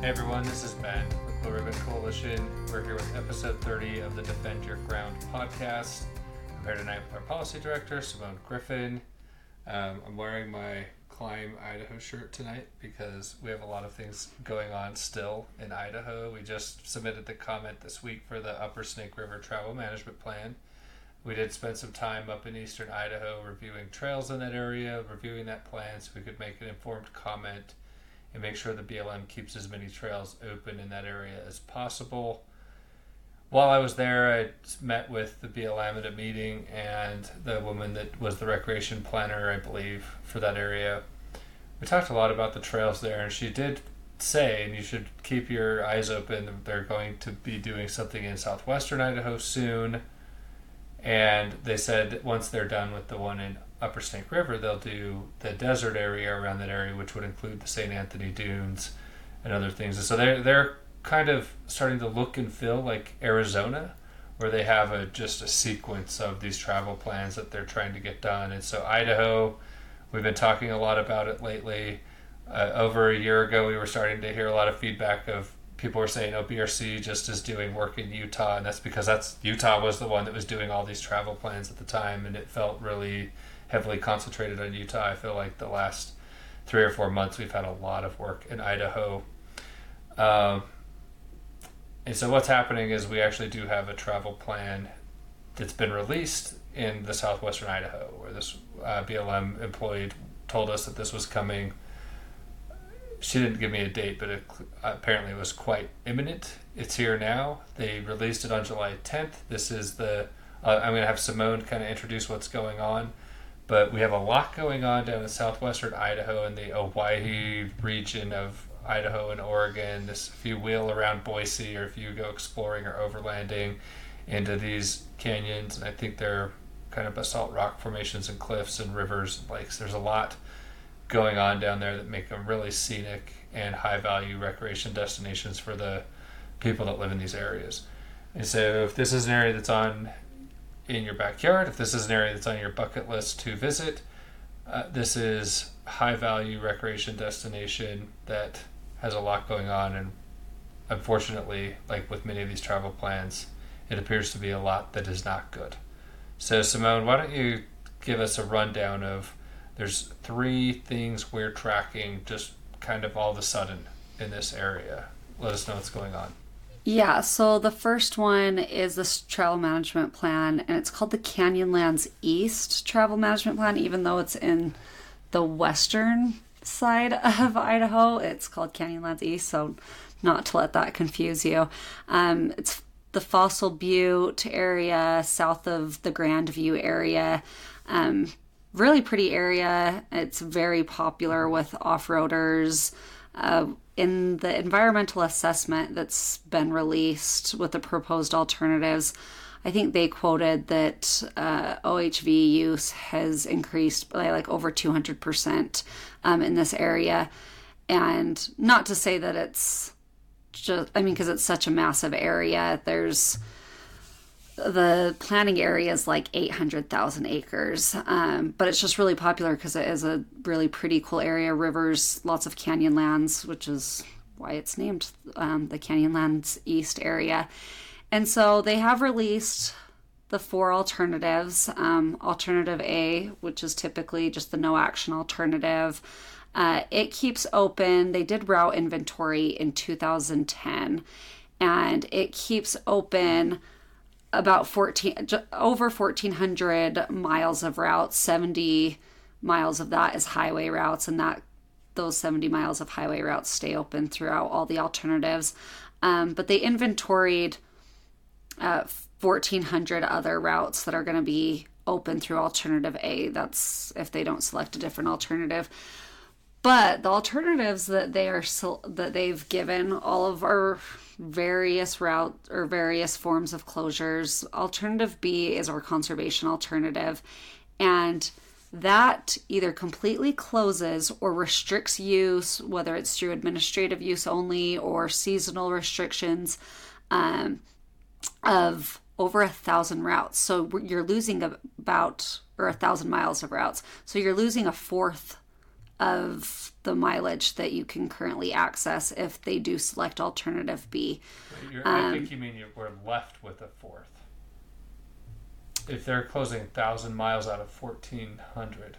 Hey everyone, this is Ben with Blue Ribbon Coalition. We're here with episode 30 of the Defend Your Ground podcast. I'm here tonight with our policy director, Simone Griffin. Um, I'm wearing my Climb Idaho shirt tonight because we have a lot of things going on still in Idaho. We just submitted the comment this week for the Upper Snake River Travel Management Plan. We did spend some time up in eastern Idaho reviewing trails in that area, reviewing that plan so we could make an informed comment and make sure the BLM keeps as many trails open in that area as possible. While I was there, I met with the BLM at a meeting, and the woman that was the recreation planner, I believe, for that area. We talked a lot about the trails there, and she did say, and you should keep your eyes open, they're going to be doing something in southwestern Idaho soon. And they said once they're done with the one in Upper Snake River, they'll do the desert area around that area, which would include the St. Anthony Dunes and other things. And so they're they're kind of starting to look and feel like Arizona, where they have a just a sequence of these travel plans that they're trying to get done. And so Idaho, we've been talking a lot about it lately. Uh, over a year ago, we were starting to hear a lot of feedback of people were saying, "Oh, BRC just is doing work in Utah," and that's because that's Utah was the one that was doing all these travel plans at the time, and it felt really heavily concentrated on Utah. I feel like the last three or four months we've had a lot of work in Idaho. Um, and so what's happening is we actually do have a travel plan that's been released in the southwestern Idaho, where this uh, BLM employee told us that this was coming. She didn't give me a date, but it, apparently it was quite imminent. It's here now. They released it on July 10th. This is the. Uh, I'm going to have Simone kind of introduce what's going on. But we have a lot going on down in southwestern Idaho and the Owyhee region of Idaho and Oregon. This, if you wheel around Boise or if you go exploring or overlanding into these canyons, and I think they're kind of basalt rock formations and cliffs and rivers and lakes. There's a lot going on down there that make them really scenic and high value recreation destinations for the people that live in these areas. And so, if this is an area that's on in your backyard, if this is an area that's on your bucket list to visit, uh, this is high value recreation destination that has a lot going on. And unfortunately like with many of these travel plans it appears to be a lot that is not good. So simone why don't you give us a rundown of there's three things we're tracking just kind of all of a sudden in this area. Let us know what's going on yeah, so the first one is this travel management plan, and it's called the Canyonlands East Travel Management Plan, even though it's in the western side of Idaho. It's called Canyonlands East, so not to let that confuse you. Um, it's the Fossil Butte area south of the Grandview area. Um, really pretty area. It's very popular with off roaders. Uh, in the environmental assessment that's been released with the proposed alternatives, I think they quoted that uh, OHV use has increased by like over 200% um, in this area. And not to say that it's just, I mean, because it's such a massive area, there's the planning area is like 800,000 acres, um, but it's just really popular because it is a really pretty cool area. Rivers, lots of canyon lands, which is why it's named um, the Canyonlands East area. And so they have released the four alternatives. Um, alternative A, which is typically just the no action alternative. Uh, it keeps open. They did route inventory in 2010, and it keeps open about 14 over 1400 miles of routes 70 miles of that is highway routes and that those 70 miles of highway routes stay open throughout all the alternatives. Um, but they inventoried uh, 1400 other routes that are going to be open through alternative a. That's if they don't select a different alternative but the alternatives that they are that they've given all of our various route or various forms of closures. Alternative B is our conservation alternative, and that either completely closes or restricts use, whether it's through administrative use only or seasonal restrictions um, of over a thousand routes. So you're losing about or a thousand miles of routes. So you're losing a fourth of the mileage that you can currently access if they do select alternative B. You're, I think um, you mean we're left with a fourth. If they're closing thousand miles out of fourteen hundred.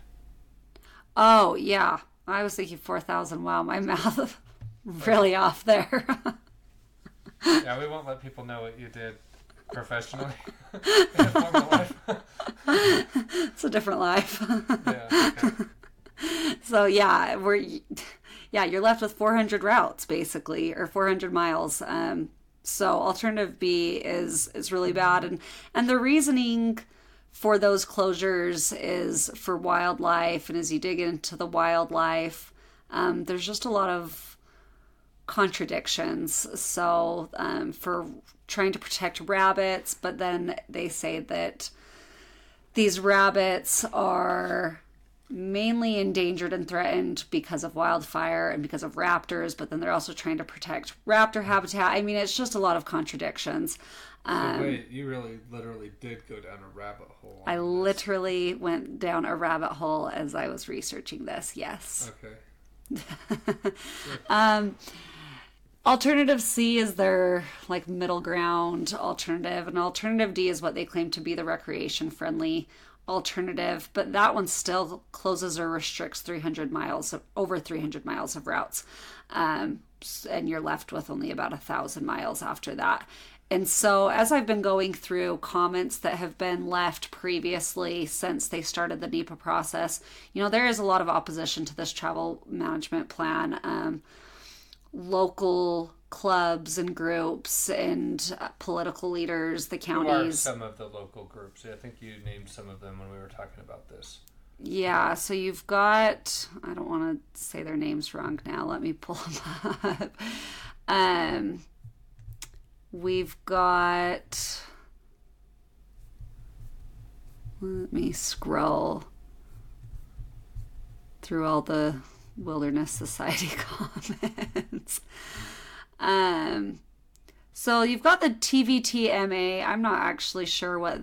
Oh yeah, I was thinking four thousand. Wow, my math really off there. yeah, we won't let people know what you did professionally in a life. it's a different life. yeah. Okay. So yeah, we're yeah, you're left with 400 routes basically, or 400 miles. Um, so alternative B is is really bad, and and the reasoning for those closures is for wildlife, and as you dig into the wildlife, um, there's just a lot of contradictions. So um, for trying to protect rabbits, but then they say that these rabbits are mainly endangered and threatened because of wildfire and because of raptors, but then they're also trying to protect raptor habitat. I mean, it's just a lot of contradictions. Um, so wait, you really literally did go down a rabbit hole. I literally went down a rabbit hole as I was researching this. Yes. Okay. um, alternative C is their like middle ground alternative, and alternative D is what they claim to be the recreation friendly alternative, but that one still closes or restricts 300 miles, of, over 300 miles of routes. Um, and you're left with only about a thousand miles after that. And so, as I've been going through comments that have been left previously since they started the NEPA process, you know, there is a lot of opposition to this travel management plan. Um, local clubs and groups and uh, political leaders, the counties. Some of the local groups? I think you named some of them when we were talking about this. Yeah, so you've got, I don't want to say their names wrong now. Let me pull them up. Um, we've got, let me scroll through all the Wilderness Society comments. Um, so you've got the TVTMA. I'm not actually sure what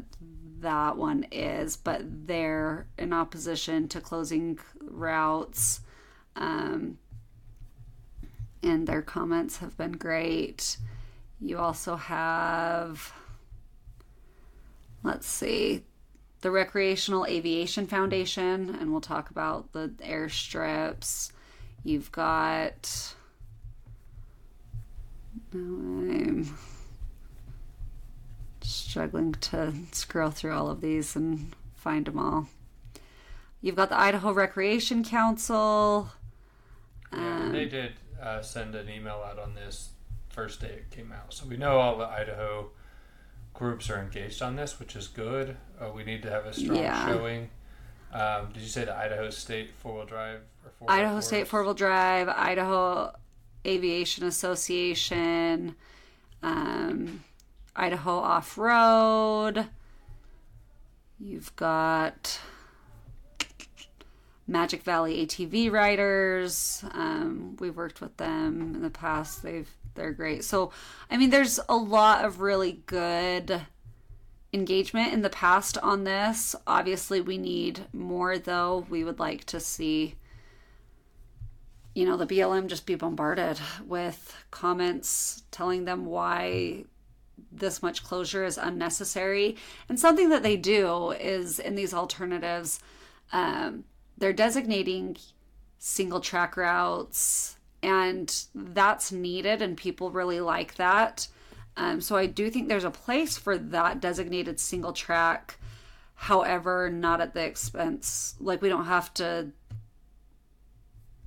that one is, but they're in opposition to closing routes. Um, and their comments have been great. You also have, let's see, the Recreational Aviation Foundation, and we'll talk about the airstrips. You've got now I'm struggling to scroll through all of these and find them all. You've got the Idaho Recreation Council. Yeah, um, they did uh, send an email out on this first day it came out. So we know all the Idaho groups are engaged on this, which is good. Uh, we need to have a strong yeah. showing. Um, did you say the Idaho State four wheel drive? Or Idaho State four wheel drive, Idaho Aviation Association, um, Idaho Off Road. You've got Magic Valley ATV riders. Um, we've worked with them in the past. They've they're great. So, I mean, there's a lot of really good engagement in the past on this. Obviously, we need more though. We would like to see you know, the BLM just be bombarded with comments telling them why this much closure is unnecessary. And something that they do is in these alternatives, um, they're designating single track routes, and that's needed, and people really like that. Um, so I do think there's a place for that designated single track. However, not at the expense, like we don't have to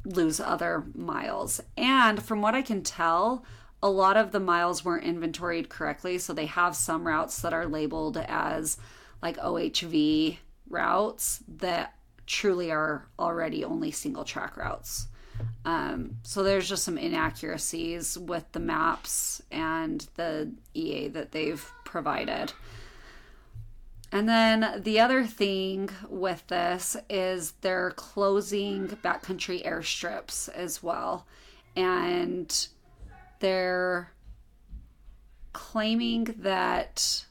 lose other miles. And from what I can tell, a lot of the miles weren't inventoried correctly. So they have some routes that are labeled as like OHV routes that truly are already only single track routes. Um, so there's just some inaccuracies with the maps and the EA that they've provided. And then the other thing with this is they're closing backcountry airstrips as well. And they're claiming that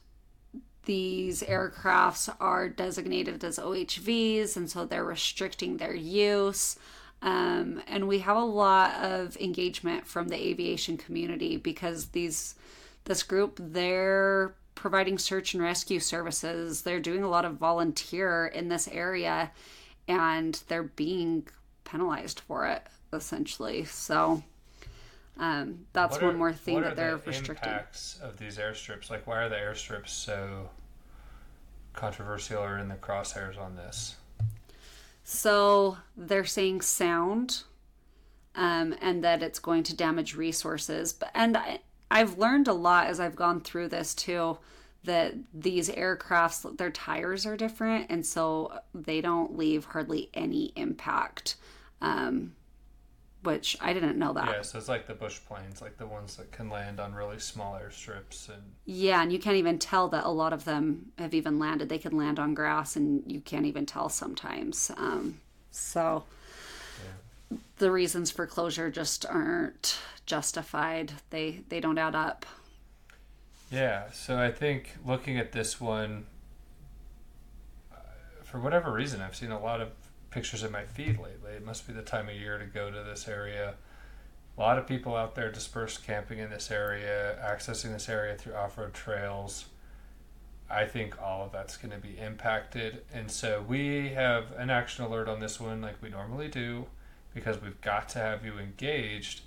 these aircrafts are designated as OHVs, and so they're restricting their use. Um, and we have a lot of engagement from the aviation community because these this group they're providing search and rescue services. They're doing a lot of volunteer in this area and they're being penalized for it essentially. So um, that's What one more thing what that are they're the restricting. impacts of these airstrips? Like, why are the airstrips so controversial or in the crosshairs on this? So they're saying sound, um, and that it's going to damage resources. But and I, I've learned a lot as I've gone through this too. That these aircrafts, their tires are different, and so they don't leave hardly any impact. Um, which I didn't know that. Yeah, so it's like the bush planes, like the ones that can land on really small airstrips, and Yeah, and you can't even tell that a lot of them have even landed. They can land on grass, and you can't even tell sometimes. Um, so the reasons for closure just aren't justified. They they don't add up. Yeah, so I think looking at this one, uh, for whatever reason, I've seen a lot of pictures in my feed lately. It must be the time of year to go to this area. A lot of people out there dispersed camping in this area, accessing this area through off road trails. I think all of that's going to be impacted. And so we have an action alert on this one, like we normally do, because we've got to have you engaged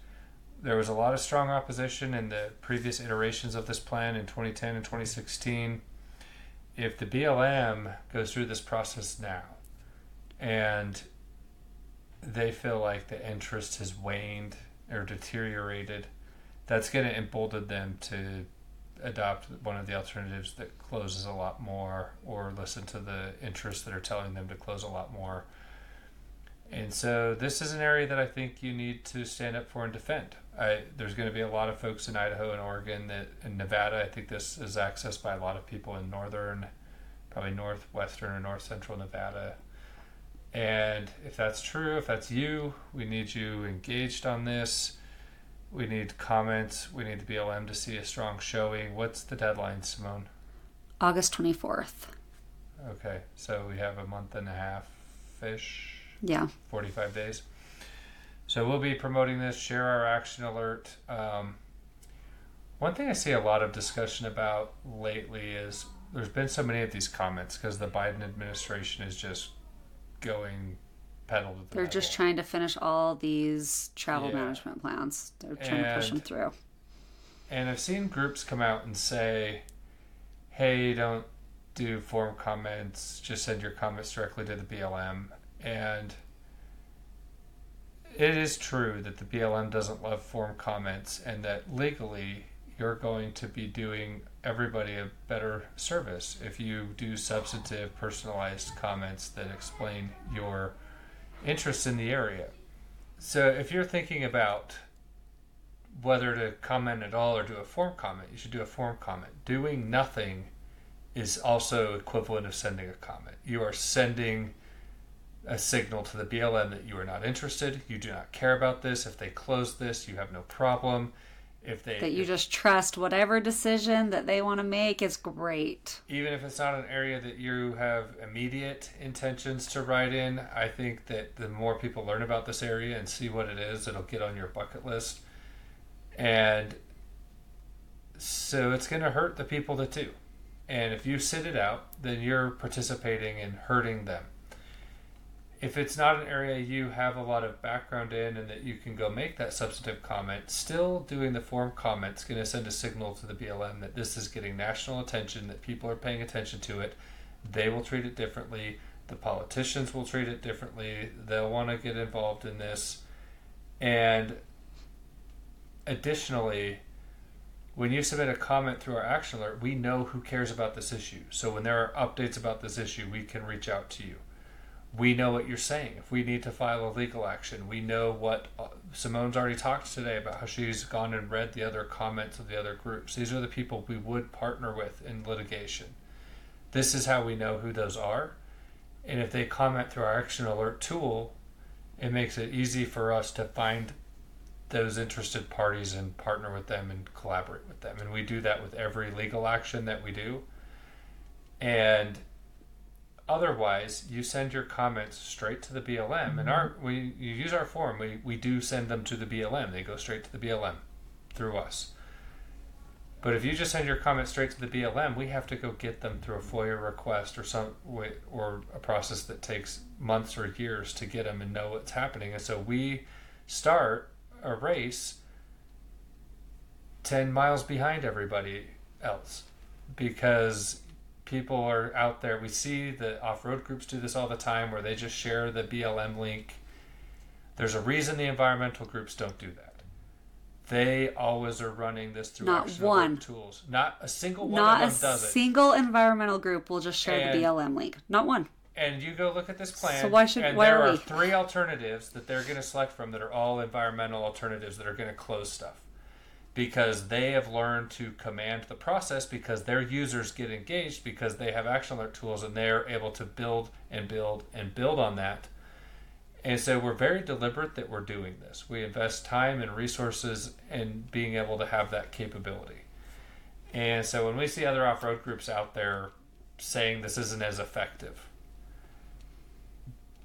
there was a lot of strong opposition in the previous iterations of this plan in 2010 and 2016. If the BLM goes through this process now and they feel like the interest has waned or deteriorated, that's going to embolden them to adopt one of the alternatives that closes a lot more or listen to the interests that are telling them to close a lot more. And so this is an area that I think you need to stand up for and defend. I, there's going to be a lot of folks in Idaho and Oregon that in Nevada. I think this is accessed by a lot of people in northern, probably northwestern or north central Nevada. And if that's true, if that's you, we need you engaged on this. We need comments. We need the BLM to see a strong showing. What's the deadline, Simone? August twenty fourth. Okay, so we have a month and a half ish. Yeah. 45 days. So we'll be promoting this, share our action alert. Um, one thing I see a lot of discussion about lately is there's been so many of these comments because the Biden administration is just going pedal to the They're just trying to finish all these travel Yeah. management plans. They're trying to push them through. And I've seen groups come out and say, hey, don't do form comments, just send your comments directly to the BLM. And it is true that the BLM doesn't love form comments and that legally you're going to be doing everybody a better service if you do substantive, personalized comments that explain your interests in the area. So if you're thinking about whether to comment at all or do a form comment, you should do a form comment. Doing nothing is also equivalent of sending a comment. You are sending a signal to the BLM that you are not interested, you do not care about this. If they close this, you have no problem. If they That you if- just trust whatever decision that they want to make is great. even if it's not an area that you have immediate intentions to write in, I think that the more people learn about this area and see what it is, it'll get on your bucket list. And so it's going to hurt the people that do. And if you sit it out, then you're participating in hurting them. If it's not an area you have a lot of background in and that you can go make that substantive comment, still doing the form comment is going to send a signal to the BLM that this is getting national attention, that people are paying attention to it. They will treat it differently. The politicians will treat it differently. They'll want to get involved in this. And additionally, when you submit a comment through our action alert, we know who cares about this issue. So when there are updates about this issue, we can reach out to you. We know what you're saying. If we need to file a legal action, we know what uh, Simone's already talked today about how she's gone and read the other comments of the other groups. These are the people we would partner with in litigation. This is how we know who those are. And if they comment through our action alert tool, it makes it easy for us to find those interested parties and partner with them and collaborate with them. And we do that with every legal action that we do. And otherwise, you send your comments straight to the BLM, and our mm-hmm. we you use our form. We we do send them to the BLM. They go straight to the BLM through us. But if you just send your comments straight to the BLM, we have to go get them through a FOIA request or some or a process that takes months or years to get them and know what's happening. And so we start a race 10 miles behind everybody else because people are out there. We see the off road groups do this all the time where they just share the BLM link. There's a reason the environmental groups don't do that. They always are running this through Not one. tools. Not a single one Not a of them does it. single environmental group will just share And- the BLM link. Not one. and you go look at this plan. So why should- and why there are are three alternatives that they're going to select from that are all environmental alternatives that are going to close stuff because they have learned to command the process because their users get engaged because they have action alert tools and they're able to build and build and build on that. And so we're very deliberate that we're doing this. We invest time and resources in being able to have that capability. And so when we see other off road groups out there saying this isn't as effective,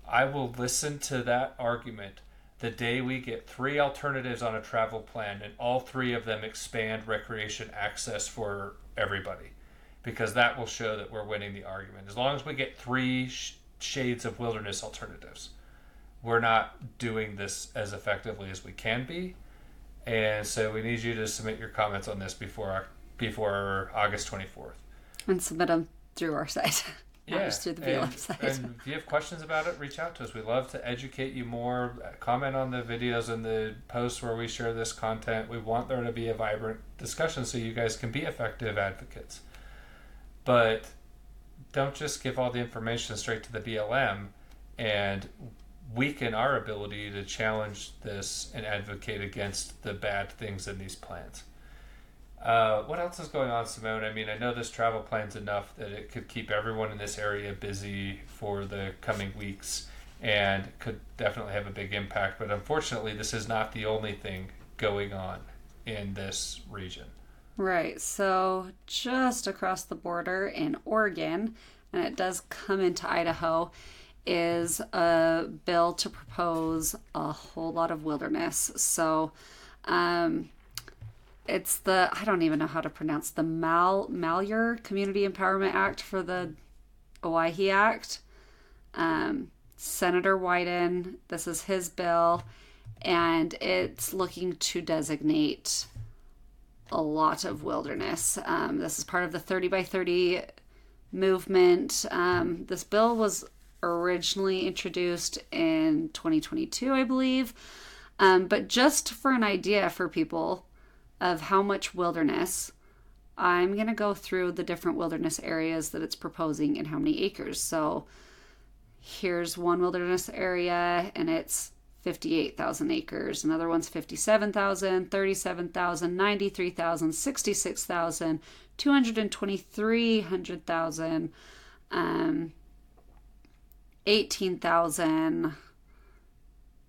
I will listen to that argument the day we get three alternatives on a travel plan and all three of them expand recreation access for everybody because that will show that we're winning the argument. As long as we get three sh- shades of wilderness alternatives, we're not doing this as effectively as we can be. And so we need you to submit your comments on this before before August 24th. And submit them through our site. Not just through the and, site. and if you have questions about it, reach out to us. We love to educate you more. Comment on the videos and the posts where we share this content. We want there to be a vibrant discussion so you guys can be effective advocates. But don't just give all the information straight to the BLM and weaken our ability to challenge this and advocate against the bad things in these plans. Uh, what else is going on, Simone? I mean, I know this travel plan's enough that it could keep everyone in this area busy for the coming weeks and could definitely have a big impact. But unfortunately, this is not the only thing going on in this region. Right. So just across the border in Oregon, and it does come into Idaho, is a bill to propose a whole lot of wilderness. So um, it's the I don't even know how to pronounce the Mal Malheur Community Empowerment Act for the Owyhee Act. Um, Senator Wyden, this is his bill, and it's looking to designate a lot of wilderness. Um, this is part of the 30 by 30 movement. Um, this bill was originally introduced in 2022, I believe. Um, but just for an idea for people of how much wilderness, I'm going to go through the different wilderness areas that it's proposing and how many acres. So here's one wilderness area and it's 58,000 acres. Another one's 57,000, 37,000, 93,000, 66,000, 223,000, um, 18,000,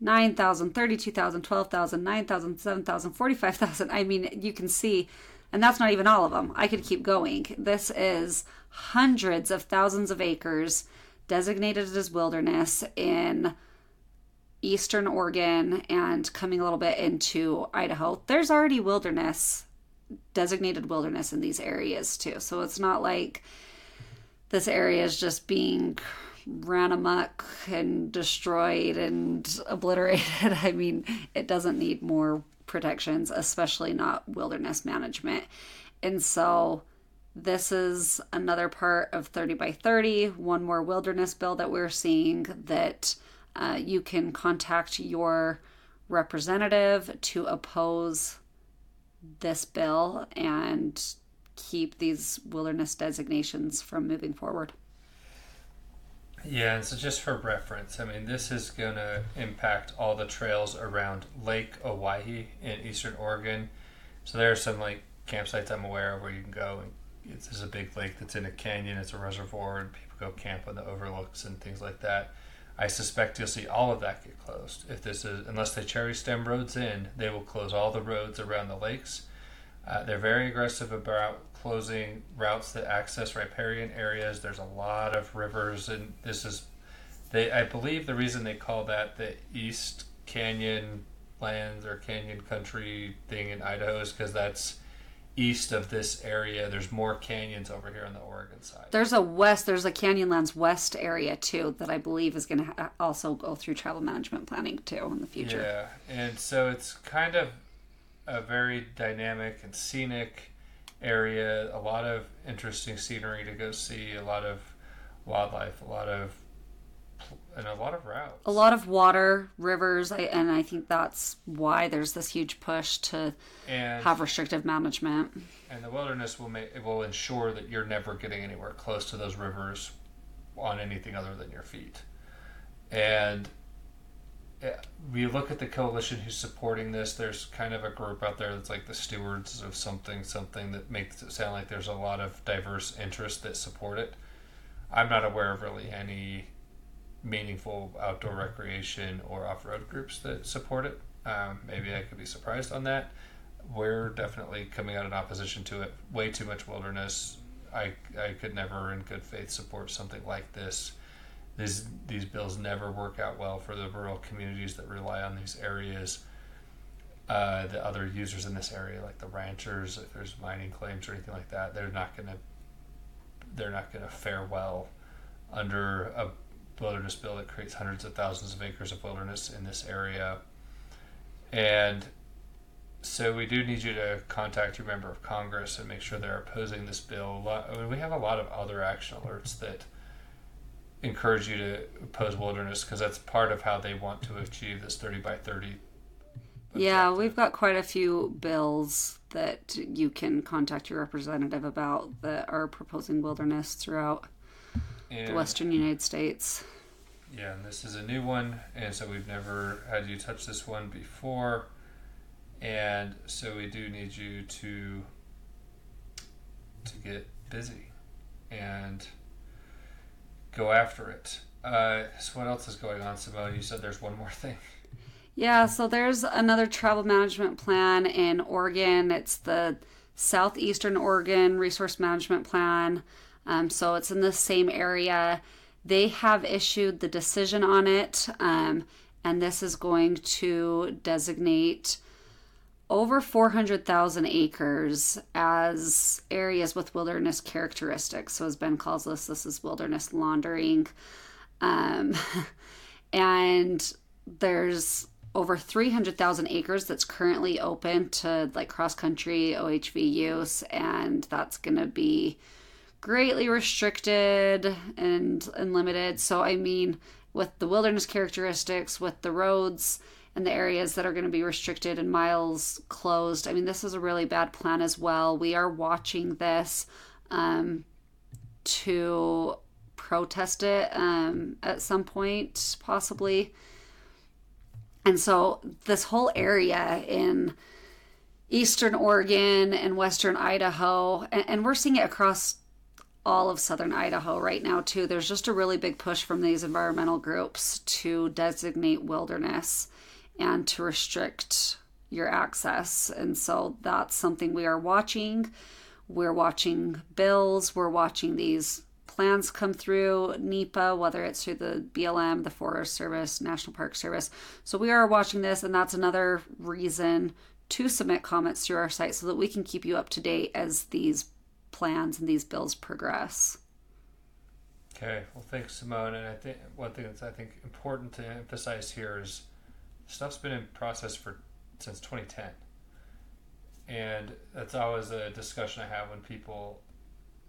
9,000, 32,000, 12,000, 9,000, 7,000, 45,000. I mean, you can see, and that's not even all of them. I could keep going. This is hundreds of thousands of acres designated as wilderness in eastern Oregon and coming a little bit into Idaho. There's already wilderness, designated wilderness in these areas too. So it's not like this area is just being ran amok and destroyed and obliterated. I mean, it doesn't need more protections, especially not wilderness management. And so this is another part of 30 by 30, one more wilderness bill that we're seeing that uh, you can contact your representative to oppose this bill and keep these wilderness designations from moving forward. Yeah, and so just for reference, I mean, this is going to impact all the trails around Lake Owyhee in eastern Oregon. So there are some like campsites I'm aware of where you can go and it's, there's a big lake that's in a canyon. It's a reservoir, and people go camp on the overlooks and things like that. I suspect you'll see all of that get closed if this is unless they cherry stem roads in. They will close all the roads around the lakes. Uh, they're very aggressive about closing routes that access riparian areas. There's a lot of rivers, and this is, they I believe the reason they call that the East Canyon lands or Canyon Country thing in Idaho is because that's east of this area. There's more canyons over here on the Oregon side. There's a west, there's a Canyonlands West area too that I believe is going to ha- also go through travel management planning too in the future. Yeah, and so it's kind of a very dynamic and scenic area. A lot of interesting scenery to go see. A lot of wildlife. A lot of and a lot of routes. A lot of water, rivers, I, and I think that's why there's this huge push to and have restrictive management. and the wilderness will make it will ensure that you're never getting anywhere close to those rivers on anything other than your feet. And we look at the coalition who's supporting this. There's kind of a group out there that's like the stewards of something, something that makes it sound like there's a lot of diverse interests that support it. I'm not aware of really any meaningful outdoor recreation or off-road groups that support it. Um, maybe I could be surprised on that. We're definitely coming out in opposition to it. Way too much wilderness. I I could never, in good faith, support something like this. These these bills never work out well for the rural communities that rely on these areas. Uh, the other users in this area, like the ranchers, if there's mining claims or anything like that, they're not gonna they're not gonna fare well under a wilderness bill that creates hundreds of thousands of acres of wilderness in this area. And so we do need you to contact your member of Congress and make sure they're opposing this bill. I mean, we have a lot of other action alerts that encourage you to oppose wilderness because that's part of how they want to achieve this 30 by 30. Yeah, we've got quite a few bills that you can contact your representative about that are proposing wilderness throughout the western United States. Yeah, and this is a new one, and so we've never had you touch this one before, and so we do need you to to get busy and go after it. Uh, so what else is going on, Simone? You said there's one more thing. Yeah, so there's another travel management plan in Oregon. It's the Southeastern Oregon Resource Management Plan. Um, so it's in the same area. They have issued the decision on it, um, and this is going to designate over 400,000 acres as areas with wilderness characteristics. So, as Ben calls this, this is wilderness laundering. Um, and there's over 300,000 acres that's currently open to like cross country OHV use, and that's going to be greatly restricted and and limited. So I mean, with the wilderness characteristics, with the roads and the areas that are going to be restricted and miles closed, I mean, this is a really bad plan as well. We are watching this um, to protest it um, at some point, possibly. And so this whole area in eastern Oregon and western Idaho, and, and we're seeing it across all of southern Idaho right now, too. There's just a really big push from these environmental groups to designate wilderness and to restrict your access. And so that's something we are watching. We're watching bills, we're watching these plans come through NEPA, whether it's through the BLM, the Forest Service, National Park Service. So we are watching this, and that's another reason to submit comments through our site so that we can keep you up to date as these plans and these bills progress. Okay, well, thanks, Simone. And I think one thing that's I think important to emphasize here is stuff's been in process for since 2010, and that's always a discussion I have when people,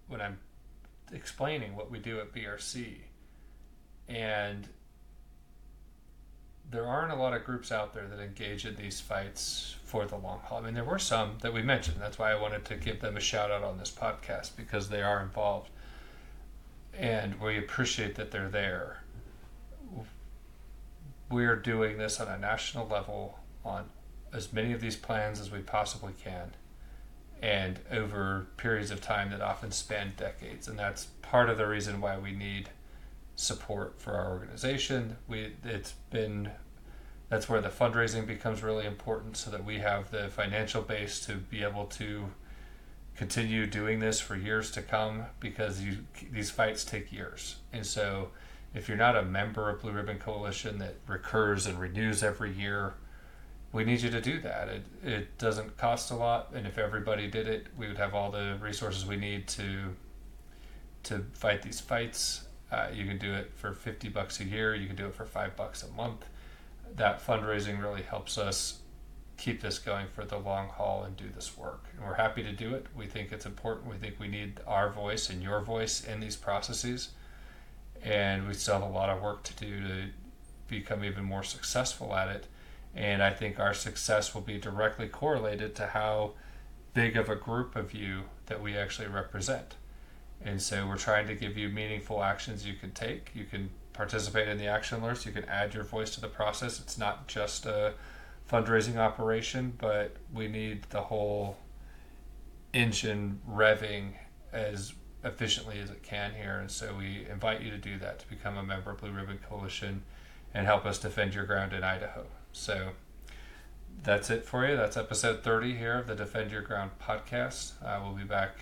when I'm explaining what we do at BRC, and there aren't a lot of groups out there that engage in these fights for the long haul. I mean, there were some that we mentioned. That's why I wanted to give them a shout out on this podcast because they are involved and we appreciate that they're there. We're doing this on a national level on as many of these plans as we possibly can and over periods of time that often span decades and that's part of the reason why we need support for our organization we it's been that's where the fundraising becomes really important so that we have the financial base to be able to continue doing this for years to come because you, these fights take years. And so, if you're not a member of Blue Ribbon Coalition that recurs and renews every year, we need you to do that. It, it doesn't cost a lot, and if everybody did it, we would have all the resources we need to to fight these fights. Uh, you can do it for 50 bucks a year, you can do it for five bucks a month. That fundraising really helps us keep this going for the long haul and do this work. And we're happy to do it. We think it's important. We think we need our voice and your voice in these processes. And we still have a lot of work to do to become even more successful at it. And I think our success will be directly correlated to how big of a group of you that we actually represent. And so we're trying to give you meaningful actions you can take. You can participate in the action alerts. You can add your voice to the process. It's not just a fundraising operation, but we need the whole engine revving as efficiently as it can here. And so we invite you to do that, to become a member of Blue Ribbon Coalition and help us defend your ground in Idaho. So that's it for you. That's episode 30 here of the Defend Your Ground podcast. Uh, we'll be back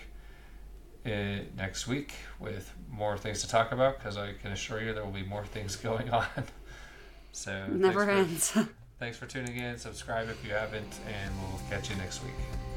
uh, next week with more things to talk about because I can assure you there will be more things going on. so Never thanks ends. For, thanks for tuning in. Subscribe if you haven't, and we'll catch you next week.